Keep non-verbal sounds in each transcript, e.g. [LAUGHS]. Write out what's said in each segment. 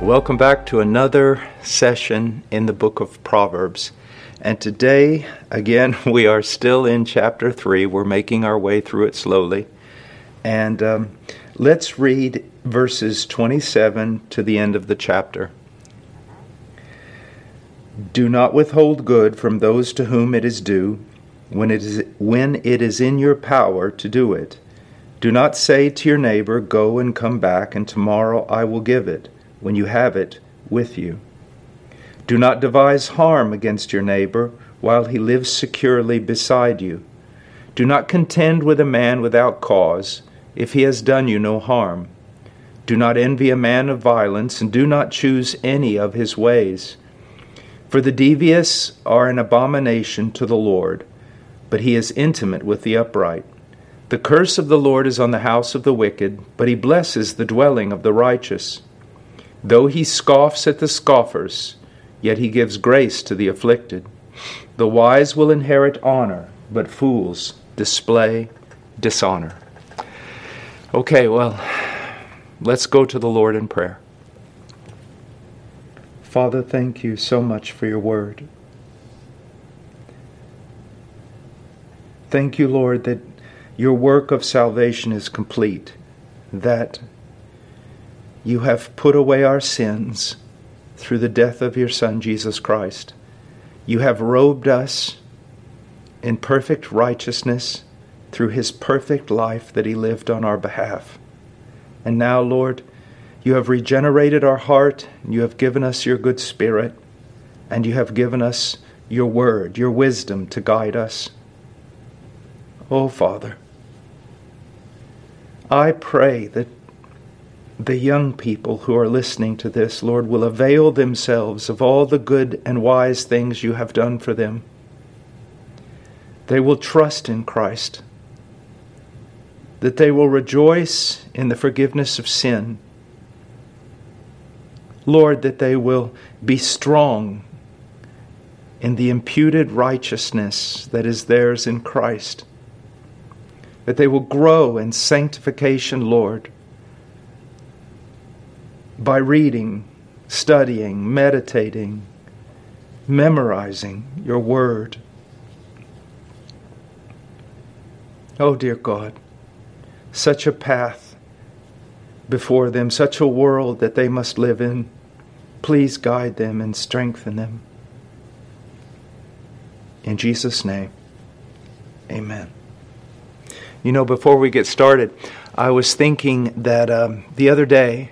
Welcome back to another session in the book of Proverbs. And today, again, [LAUGHS] we are still in chapter 3. We're making our way through it slowly. And um, let's read verses 27 to the end of the chapter. Do not withhold good from those to whom it is due when it is, when it is in your power to do it. Do not say to your neighbor, Go and come back, and tomorrow I will give it when you have it with you. Do not devise harm against your neighbor while he lives securely beside you. Do not contend with a man without cause if he has done you no harm. Do not envy a man of violence, and do not choose any of his ways. For the devious are an abomination to the Lord, but he is intimate with the upright. The curse of the Lord is on the house of the wicked, but he blesses the dwelling of the righteous. Though he scoffs at the scoffers, yet he gives grace to the afflicted. The wise will inherit honor, but fools display dishonor. Okay, well, let's go to the Lord in prayer. Father, thank you so much for your word. Thank you, Lord, that your work of salvation is complete, that you have put away our sins through the death of your Son, Jesus Christ. You have robed us in perfect righteousness through his perfect life that he lived on our behalf. And now, Lord, you have regenerated our heart, and you have given us your good spirit, and you have given us your word, your wisdom to guide us. Oh, Father, I pray that the young people who are listening to this, Lord, will avail themselves of all the good and wise things you have done for them. They will trust in Christ, that they will rejoice in the forgiveness of sin. Lord, that they will be strong in the imputed righteousness that is theirs in Christ. That they will grow in sanctification, Lord by reading, studying, meditating, memorizing your word. Oh, dear God, such a path before them, such a world that they must live in. Please guide them and strengthen them. In Jesus' name, amen. You know, before we get started, I was thinking that um, the other day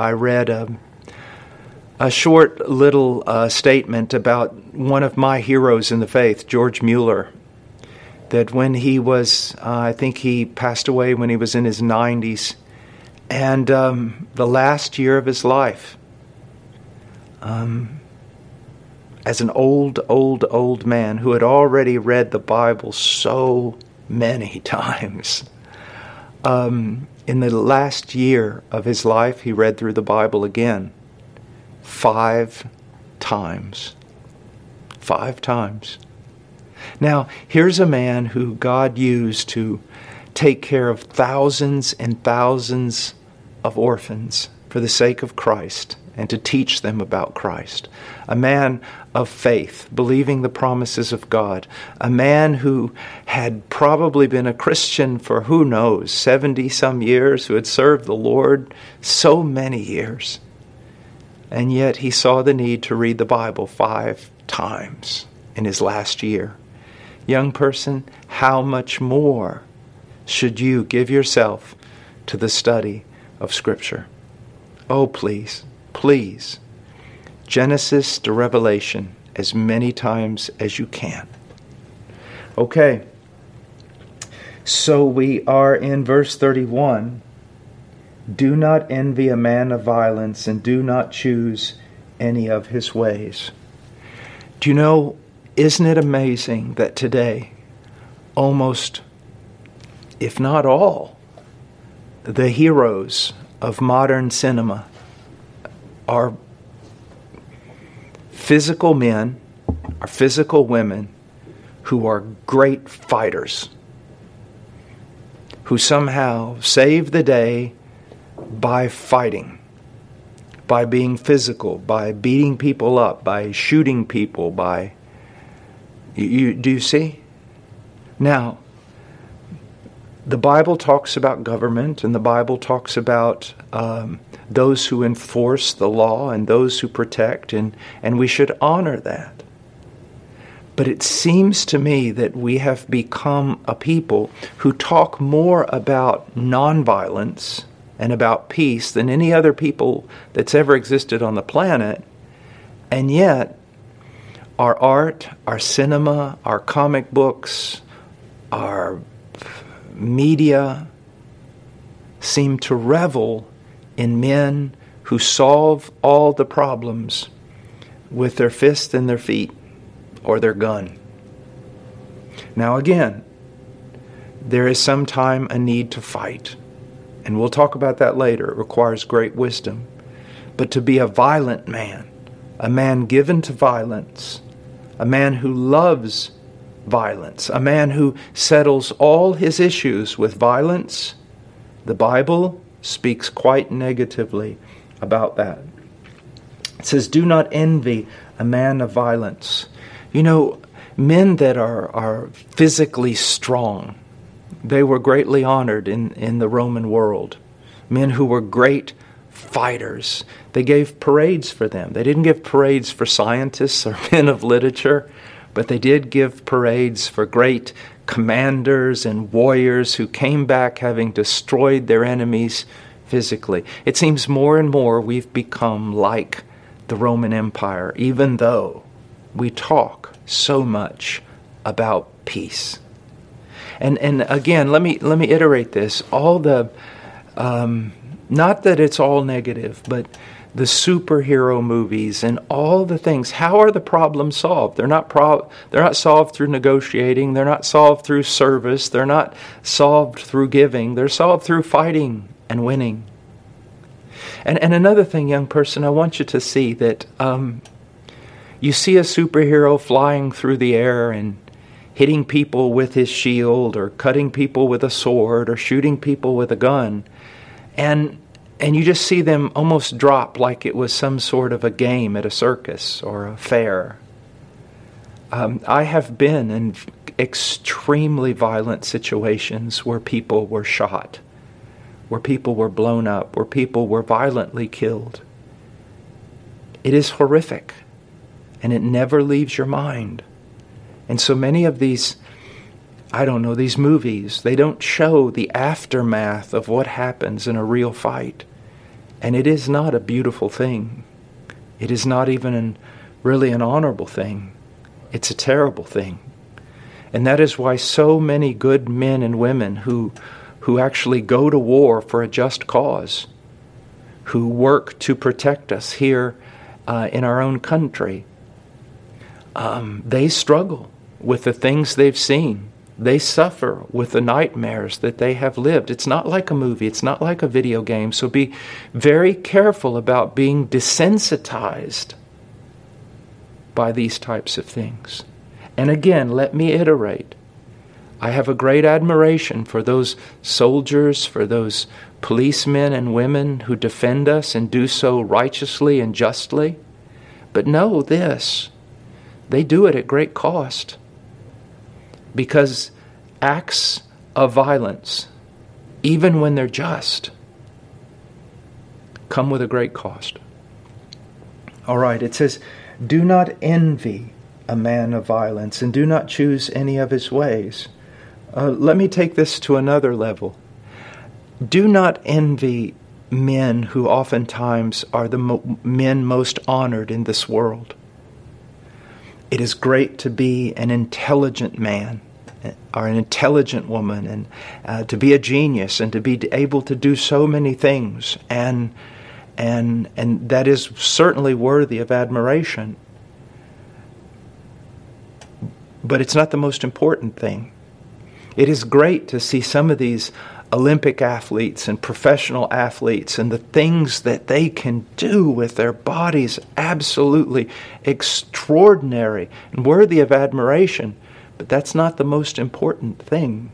I read a, a short little uh, statement about one of my heroes in the faith, George Mueller. That when he was, uh, I think he passed away when he was in his 90s, and um, the last year of his life, um, as an old, old, old man who had already read the Bible so many [LAUGHS] times, um, in the last year of his life, he read through the Bible again five times. Five times. Now, here's a man who God used to take care of thousands and thousands of orphans for the sake of Christ and to teach them about Christ. A man of faith, believing the promises of God. A man who had probably been a Christian for who knows, 70 some years, who had served the Lord so many years. And yet he saw the need to read the Bible five times in his last year. Young person, how much more should you give yourself to the study of Scripture? Oh, please please, Genesis to Revelation as many times as you can. Okay, so we are in verse 31. Do not envy a man of violence, and do not choose any of his ways. Do you know, isn't it amazing that today, almost, if not all, the heroes of modern cinema are physical men, are physical women who are great fighters, who somehow save the day by fighting by being physical, by beating people up, by shooting people, by. You, you, do you see? Now, the Bible talks about government, and the Bible talks about um, those who enforce the law and those who protect, and, and we should honor that. But it seems to me that we have become a people who talk more about nonviolence and about peace than any other people that's ever existed on the planet. And yet, our art, our cinema, our comic books, our media seem to revel in men who solve all the problems with their fists and their feet or their gun. Now, again, there is sometimes a need to fight. And we'll talk about that later. It requires great wisdom. But to be a violent man, a man given to violence, a man who loves violence, a man who settles all his issues with violence, the Bible speaks quite negatively about that. It says, Do not envy a man of violence. You know, men that are, are physically strong, they were greatly honored in, in the Roman world. Men who were great fighters. They gave parades for them. They didn't give parades for scientists or [LAUGHS] men of literature, but they did give parades for great commanders and warriors who came back having destroyed their enemies physically. It seems more and more we've become like the Roman Empire, even though we talk so much about peace. And and again, let me let me iterate this. All the um, not that it's all negative, but the superhero movies and all the things. How are the problems solved? They're not pro- they're not solved through negotiating. They're not solved through service. They're not solved through giving. They're solved through fighting and winning. And and another thing, young person, I want you to see that um, you see a superhero flying through the air and hitting people with his shield or cutting people with a sword or shooting people with a gun. And and you just see them almost drop like it was some sort of a game at a circus or a fair. Um, I have been in extremely violent situations where people were shot, where people were blown up, where people were violently killed. It is horrific, and it never leaves your mind. And so many of these, I don't know, these movies, they don't show the aftermath of what happens in a real fight. And it is not a beautiful thing. It is not even an, really an honorable thing. It's a terrible thing. And that is why so many good men and women who, who actually go to war for a just cause, who work to protect us here uh, in our own country, um, they struggle with the things they've seen. They suffer with the nightmares that they have lived. It's not like a movie, it's not like a video game. So be very careful about being desensitized by these types of things. And again, let me iterate. I have a great admiration for those soldiers, for those policemen and women who defend us and do so righteously and justly. But know this they do it at great cost because acts of violence, even when they're just, come with a great cost. All right, it says, Do not envy a man of violence, and do not choose any of his ways. Uh, let me take this to another level. Do not envy men who oftentimes are the mo- men most honored in this world. It is great to be an intelligent man, or an intelligent woman and uh, to be a genius and to be able to do so many things and and and that is certainly worthy of admiration. But it's not the most important thing. It is great to see some of these Olympic athletes and professional athletes and the things that they can do with their bodies absolutely extraordinary and worthy of admiration. But that's not the most important thing.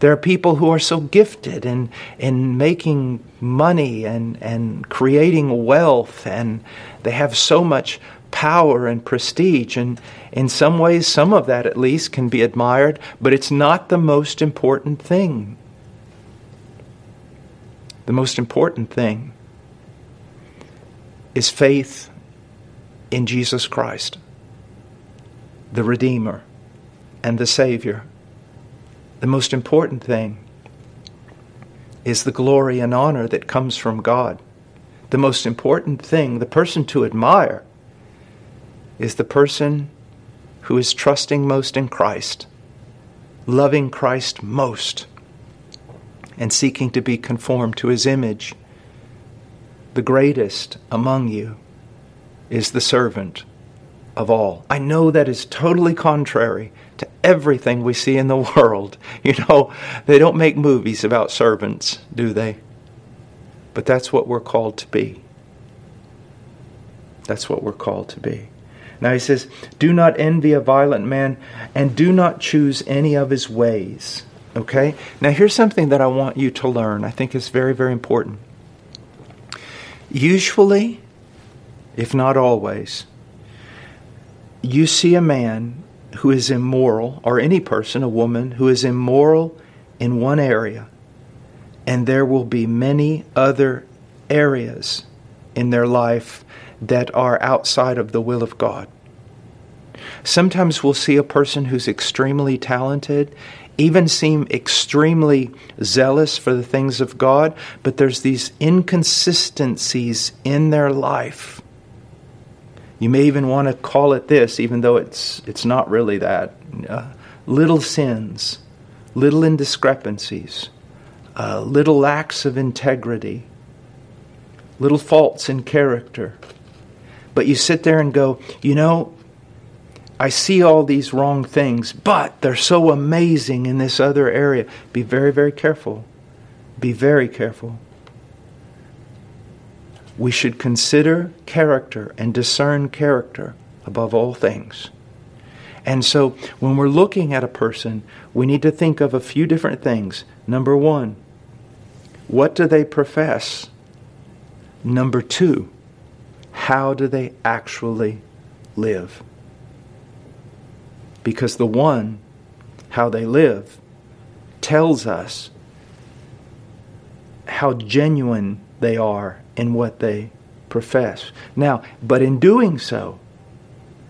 There are people who are so gifted in, in making money and, and creating wealth, and they have so much power and prestige. And in some ways, some of that at least can be admired, but it's not the most important thing. The most important thing is faith in Jesus Christ, the Redeemer and the Savior. The most important thing is the glory and honor that comes from God. The most important thing, the person to admire, is the person who is trusting most in Christ, loving Christ most, and seeking to be conformed to his image. The greatest among you is the servant of all. I know that is totally contrary to everything we see in the [LAUGHS] world. You know, they don't make movies about servants, do they? But that's what we're called to be. That's what we're called to be. Now he says, Do not envy a violent man, and do not choose any of his ways. Okay? Now here's something that I want you to learn. I think is very, very important. Usually, if not always, you see a man who is immoral, or any person, a woman, who is immoral in one area, and there will be many other areas in their life that are outside of the will of God. Sometimes we'll see a person who's extremely talented, even seem extremely zealous for the things of God, but there's these inconsistencies in their life you may even want to call it this, even though it's, it's not really that. Uh, little sins, little indiscrepancies, uh, little lacks of integrity, little faults in character. But you sit there and go, you know, I see all these wrong things, but they're so amazing in this other area. Be very, very careful. Be very careful we should consider character and discern character above all things. And so, when we're looking at a person, we need to think of a few different things. Number one, what do they profess? Number two, how do they actually live? Because the one, how they live, tells us how genuine they are in what they profess. Now, but in doing so,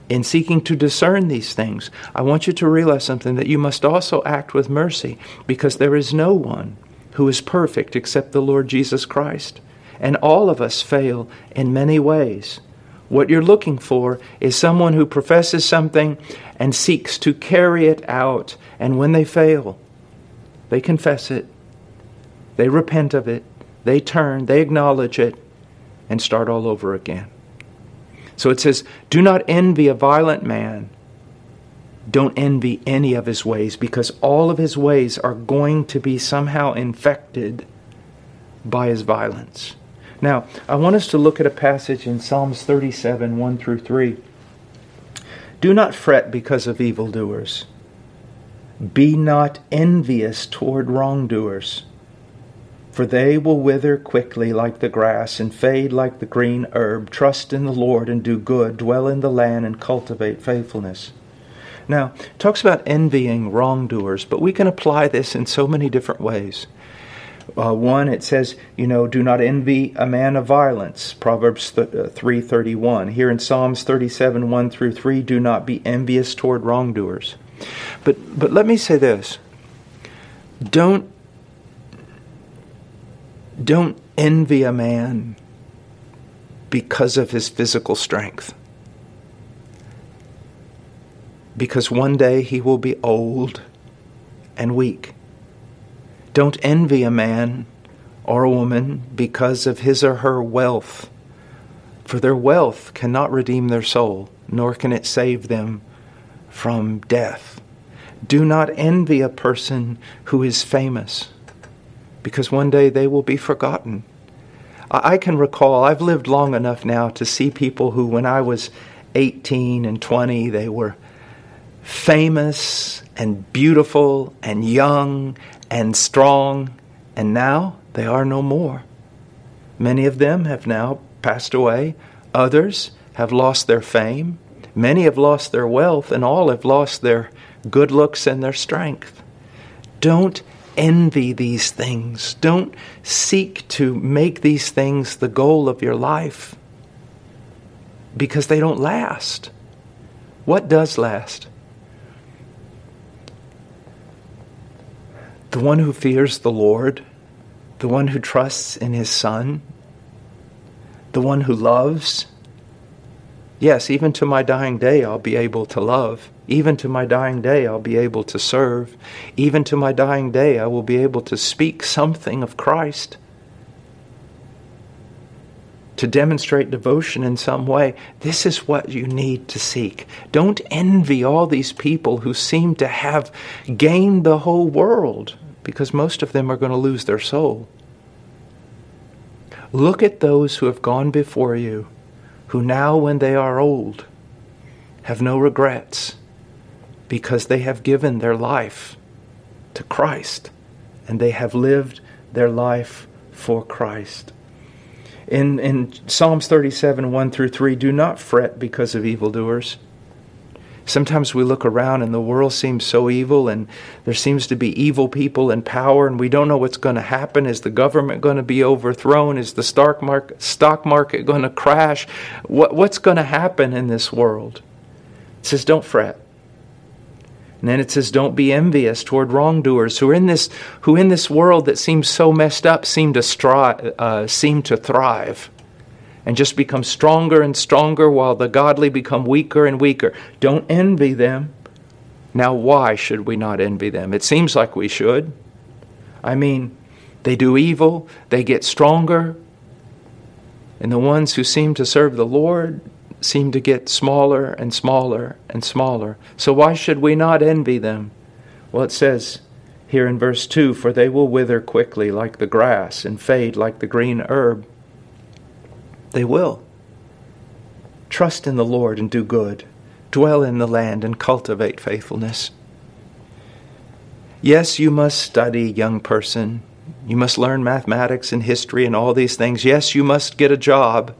in seeking to discern these things, I want you to realize something that you must also act with mercy because there is no one who is perfect except the Lord Jesus Christ. And all of us fail in many ways. What you're looking for is someone who professes something and seeks to carry it out. And when they fail, they confess it, they repent of it, they turn, they acknowledge it, and start all over again. So it says, Do not envy a violent man. Don't envy any of his ways, because all of his ways are going to be somehow infected by his violence. Now, I want us to look at a passage in Psalms 37 1 through 3. Do not fret because of evildoers. Be not envious toward wrongdoers for they will wither quickly like the grass and fade like the green herb. Trust in the Lord and do good. Dwell in the land and cultivate faithfulness. Now, talks about envying wrongdoers, but we can apply this in so many different ways. Uh, one, it says, you know, do not envy a man of violence. Proverbs uh, three thirty one. Here in Psalms thirty seven one through three, do not be envious toward wrongdoers. But but let me say this: don't don't envy a man because of his physical strength. because one day he will be old and weak. Don't envy a man or a woman because of his or her wealth, for their wealth cannot redeem their soul, nor can it save them from death. Do not envy a person who is famous, because one day they will be forgotten. I can recall, I've lived long enough now to see people who, when I was 18 and 20, they were famous and beautiful and young and strong, and now they are no more. Many of them have now passed away, others have lost their fame, many have lost their wealth, and all have lost their good looks and their strength. Don't envy these things. Don't seek to make these things the goal of your life because they don't last. What does last? The one who fears the Lord, the one who trusts in his Son, the one who loves. Yes, even to my dying day, I'll be able to love. Even to my dying day, I'll be able to serve. Even to my dying day, I will be able to speak something of Christ. To demonstrate devotion in some way. This is what you need to seek. Don't envy all these people who seem to have gained the whole world, because most of them are going to lose their soul. Look at those who have gone before you, who now, when they are old, have no regrets because they have given their life to Christ and they have lived their life for Christ. In, in Psalms 37, 1 through 3, do not fret because of evildoers. Sometimes we look around and the world seems so evil, and there seems to be evil people in power, and we don't know what's going to happen. Is the government going to be overthrown? Is the stock market, stock market going to crash? What, what's going to happen in this world? It says, don't fret. And then it says, "Don't be envious toward wrongdoers who in this who in this world that seems so messed up seem to strive, uh, seem to thrive, and just become stronger and stronger while the godly become weaker and weaker. Don't envy them. Now, why should we not envy them? It seems like we should. I mean, they do evil, they get stronger, and the ones who seem to serve the Lord seem to get smaller and smaller and smaller. So why should we not envy them? Well, it says here in verse 2 For they will wither quickly like the grass and fade like the green herb. They will. Trust in the Lord and do good. Dwell in the land and cultivate faithfulness. Yes, you must study, young person. You must learn mathematics and history and all these things. Yes, you must get a job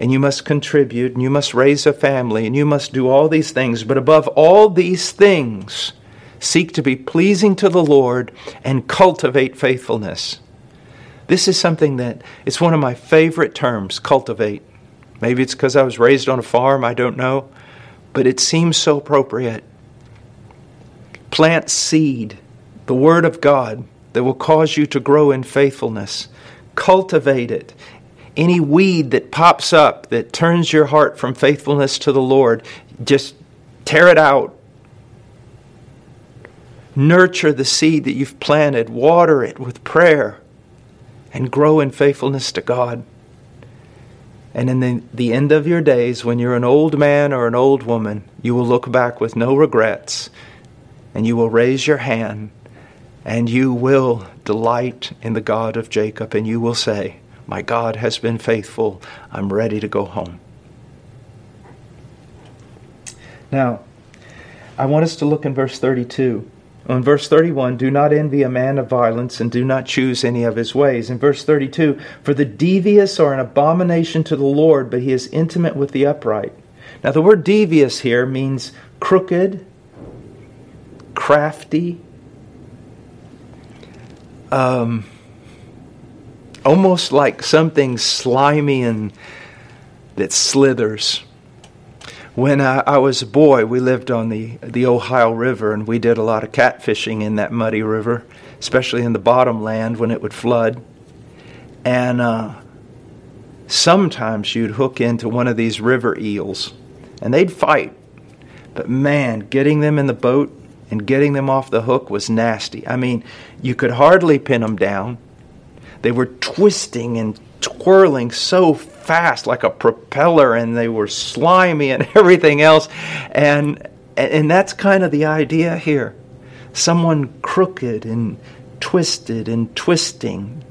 and you must contribute, and you must raise a family, and you must do all these things. But above all these things, seek to be pleasing to the Lord and cultivate faithfulness. This is something that it's one of my favorite terms, cultivate. Maybe it's because I was raised on a farm, I don't know, but it seems so appropriate. Plant seed, the Word of God, that will cause you to grow in faithfulness. Cultivate it any weed that pops up that turns your heart from faithfulness to the Lord, just tear it out. Nurture the seed that you've planted, water it with prayer, and grow in faithfulness to God. And in the, the end of your days, when you're an old man or an old woman, you will look back with no regrets, and you will raise your hand, and you will delight in the God of Jacob, and you will say, my God has been faithful. I'm ready to go home. Now, I want us to look in verse 32. In verse 31, do not envy a man of violence and do not choose any of his ways. In verse 32, for the devious are an abomination to the Lord, but he is intimate with the upright. Now, the word devious here means crooked, crafty, um, almost like something slimy and that slithers. When I, I, was a boy, we lived on the, the Ohio River and we did a lot of catfishing in that muddy river, especially in the bottom land when it would flood. And uh, sometimes you'd hook into one of these river eels and they'd fight. But man, getting them in the boat and getting them off the hook was nasty. I mean, you could hardly pin them down. They were twisting and twirling so fast like a propeller and they were slimy and [LAUGHS] everything else. And and that's kind of the idea here. Someone crooked and twisted and twisting.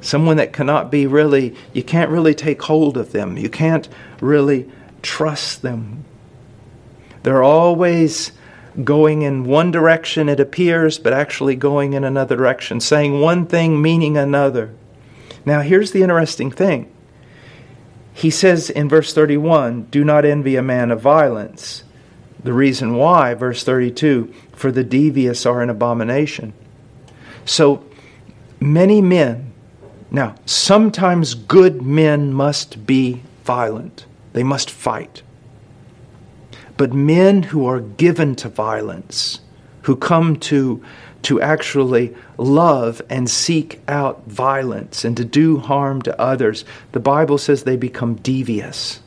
Someone that cannot be really, you can't really take hold of them. You can't really trust them. They're always going in one direction, it appears, but actually going in another direction, saying one thing, meaning another. Now, here's the interesting thing. He says in verse 31 Do not envy a man of violence. The reason why, verse 32 For the devious are an abomination. So, many men, now, sometimes good men must be violent, they must fight. But men who are given to violence, who come to, to actually love and seek out violence and to do harm to others, the Bible says they become devious.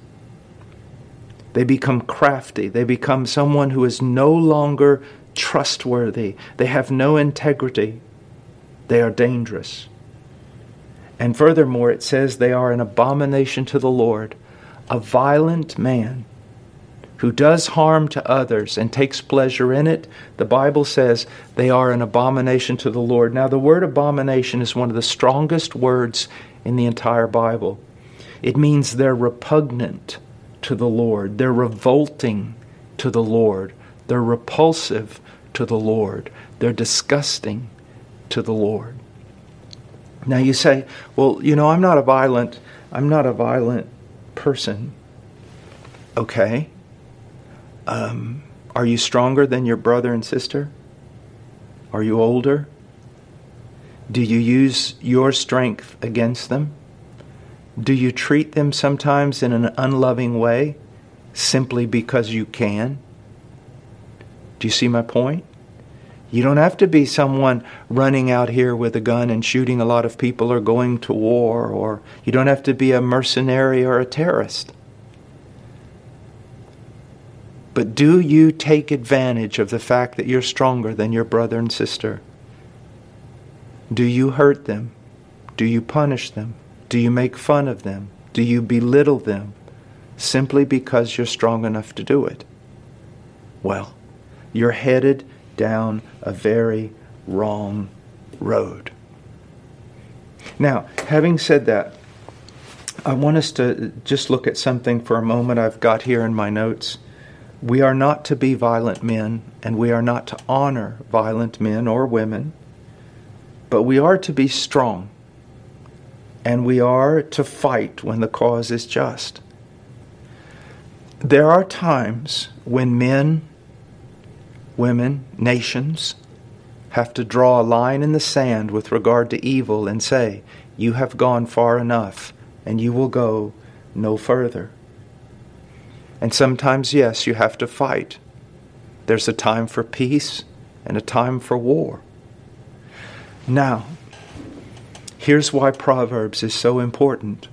They become crafty. They become someone who is no longer trustworthy. They have no integrity. They are dangerous. And furthermore, it says they are an abomination to the Lord, a violent man who does harm to others and takes pleasure in it, the Bible says they are an abomination to the Lord. Now, the word abomination is one of the strongest words in the entire Bible. It means they're repugnant to the Lord, they're revolting to the Lord, they're repulsive to the Lord, they're disgusting to the Lord. Now you say, well, you know, I'm not a violent, I'm not a violent person. Okay. Um, are you stronger than your brother and sister? Are you older? Do you use your strength against them? Do you treat them sometimes in an unloving way simply because you can? Do you see my point? You don't have to be someone running out here with a gun and shooting a lot of people or going to war, or you don't have to be a mercenary or a terrorist. But do you take advantage of the fact that you're stronger than your brother and sister? Do you hurt them? Do you punish them? Do you make fun of them? Do you belittle them simply because you're strong enough to do it? Well, you're headed down a very wrong road. Now, having said that, I want us to just look at something for a moment I've got here in my notes. We are not to be violent men, and we are not to honor violent men or women, but we are to be strong, and we are to fight when the cause is just. There are times when men, women, nations have to draw a line in the sand with regard to evil and say, You have gone far enough, and you will go no further. And sometimes, yes, you have to fight. There's a time for peace and a time for war. Now, here's why Proverbs is so important.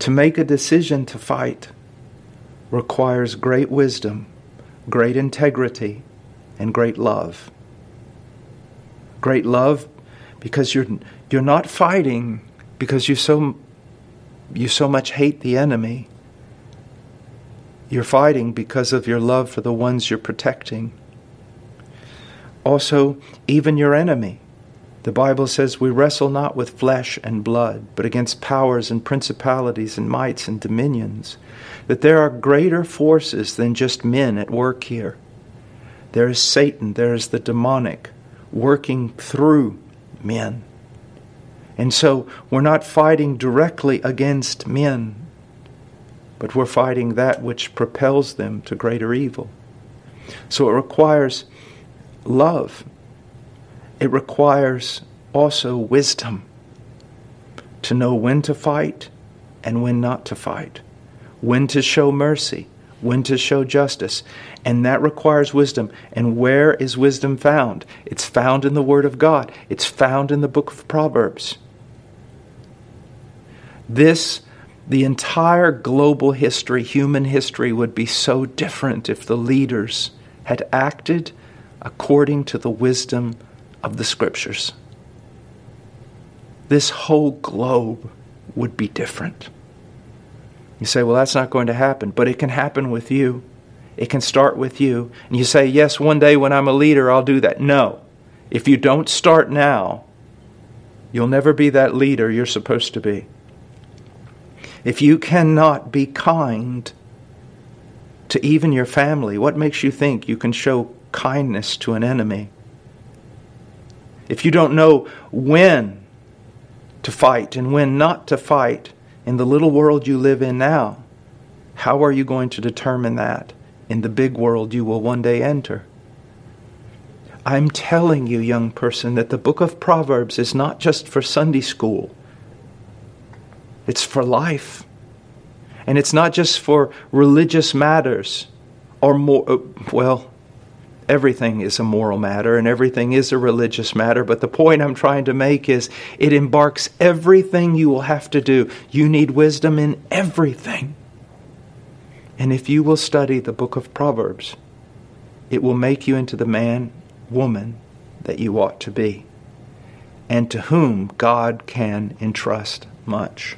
To make a decision to fight requires great wisdom, great integrity, and great love. Great love because you're, you're not fighting because you so, you so much hate the enemy you're fighting because of your love for the ones you're protecting. Also, even your enemy. The Bible says we wrestle not with flesh and blood, but against powers and principalities and mights and dominions. That there are greater forces than just men at work here. There is Satan, there is the demonic working through men. And so we're not fighting directly against men, but we're fighting that which propels them to greater evil. So it requires love. It requires also wisdom to know when to fight and when not to fight, when to show mercy, when to show justice. And that requires wisdom. And where is wisdom found? It's found in the Word of God, it's found in the book of Proverbs. This The entire global history, human history, would be so different if the leaders had acted according to the wisdom of the Scriptures. This whole globe would be different. You say, well, that's not going to happen, but it can happen with you. It can start with you. And you say, yes, one day when I'm a leader, I'll do that. No. If you don't start now, you'll never be that leader you're supposed to be. If you cannot be kind to even your family, what makes you think you can show kindness to an enemy? If you don't know when to fight and when not to fight in the little world you live in now, how are you going to determine that in the big world you will one day enter? I'm telling you, young person, that the book of Proverbs is not just for Sunday school. It's for life. And it's not just for religious matters or more, uh, well, everything is a moral matter and everything is a religious matter. But the point I'm trying to make is it embarks everything you will have to do. You need wisdom in everything. And if you will study the book of Proverbs, it will make you into the man, woman that you ought to be, and to whom God can entrust much.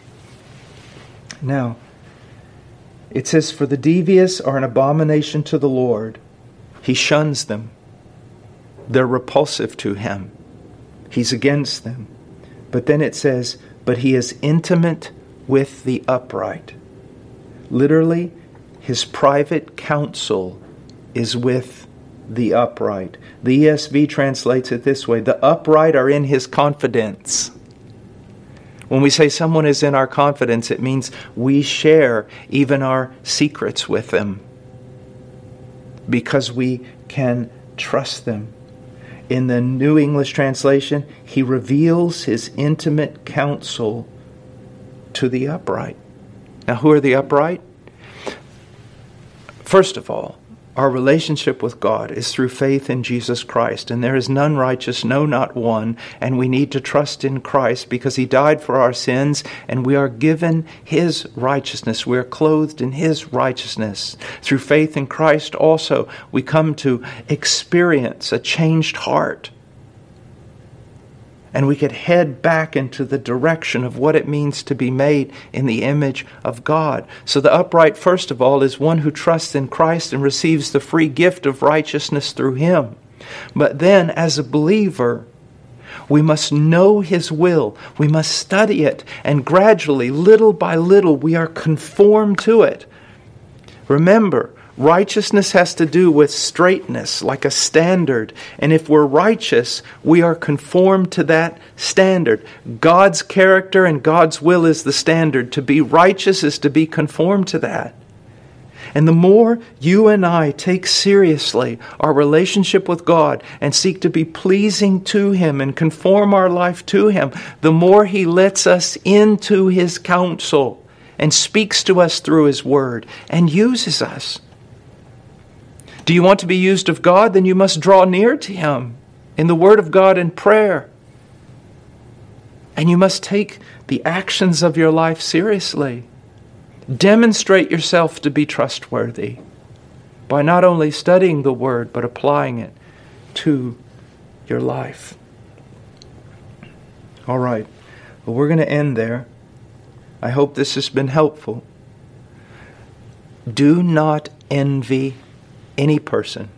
Now, it says, For the devious are an abomination to the Lord. He shuns them. They're repulsive to him. He's against them. But then it says, But he is intimate with the upright. Literally, his private counsel is with the upright. The ESV translates it this way The upright are in his confidence. When we say someone is in our confidence, it means we share even our secrets with them because we can trust them. In the New English translation, he reveals his intimate counsel to the upright. Now, who are the upright? First of all, our relationship with God is through faith in Jesus Christ, and there is none righteous, no, not one. And we need to trust in Christ because He died for our sins, and we are given His righteousness. We are clothed in His righteousness. Through faith in Christ, also, we come to experience a changed heart and we could head back into the direction of what it means to be made in the image of God. So, the upright, first of all, is one who trusts in Christ and receives the free gift of righteousness through Him. But then, as a believer, we must know His will. We must study it. And gradually, little by little, we are conformed to it. Remember, Righteousness has to do with straightness, like a standard. And if we're righteous, we are conformed to that standard. God's character and God's will is the standard. To be righteous is to be conformed to that. And the more you and I take seriously our relationship with God and seek to be pleasing to Him and conform our life to Him, the more He lets us into His counsel and speaks to us through His Word and uses us. Do you want to be used of God? Then you must draw near to Him in the Word of God and prayer. And you must take the actions of your life seriously. Demonstrate yourself to be trustworthy by not only studying the Word, but applying it to your life. All right. Well, we're going to end there. I hope this has been helpful. Do not envy any person,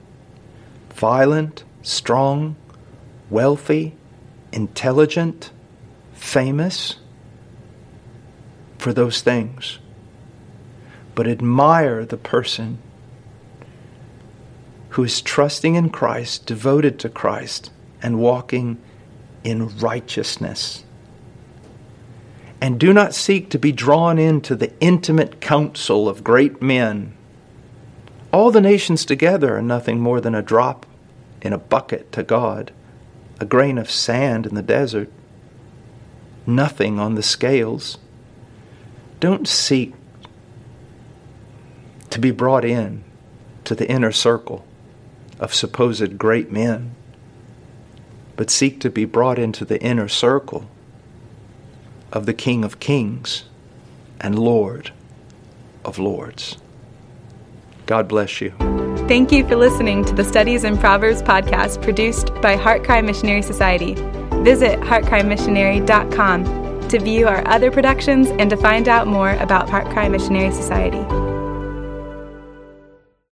violent, strong, wealthy, intelligent, famous, for those things. But admire the person who is trusting in Christ, devoted to Christ, and walking in righteousness. And do not seek to be drawn into the intimate counsel of great men all the nations together are nothing more than a drop in a bucket to God, a grain of sand in the desert, nothing on the scales. Don't seek to be brought in to the inner circle of supposed great men, but seek to be brought into the inner circle of the King of Kings and Lord of Lords. God bless you. Thank you for listening to the Studies in Proverbs podcast produced by HeartCry Missionary Society. Visit heartcrymissionary.com to view our other productions and to find out more about HeartCry Missionary Society.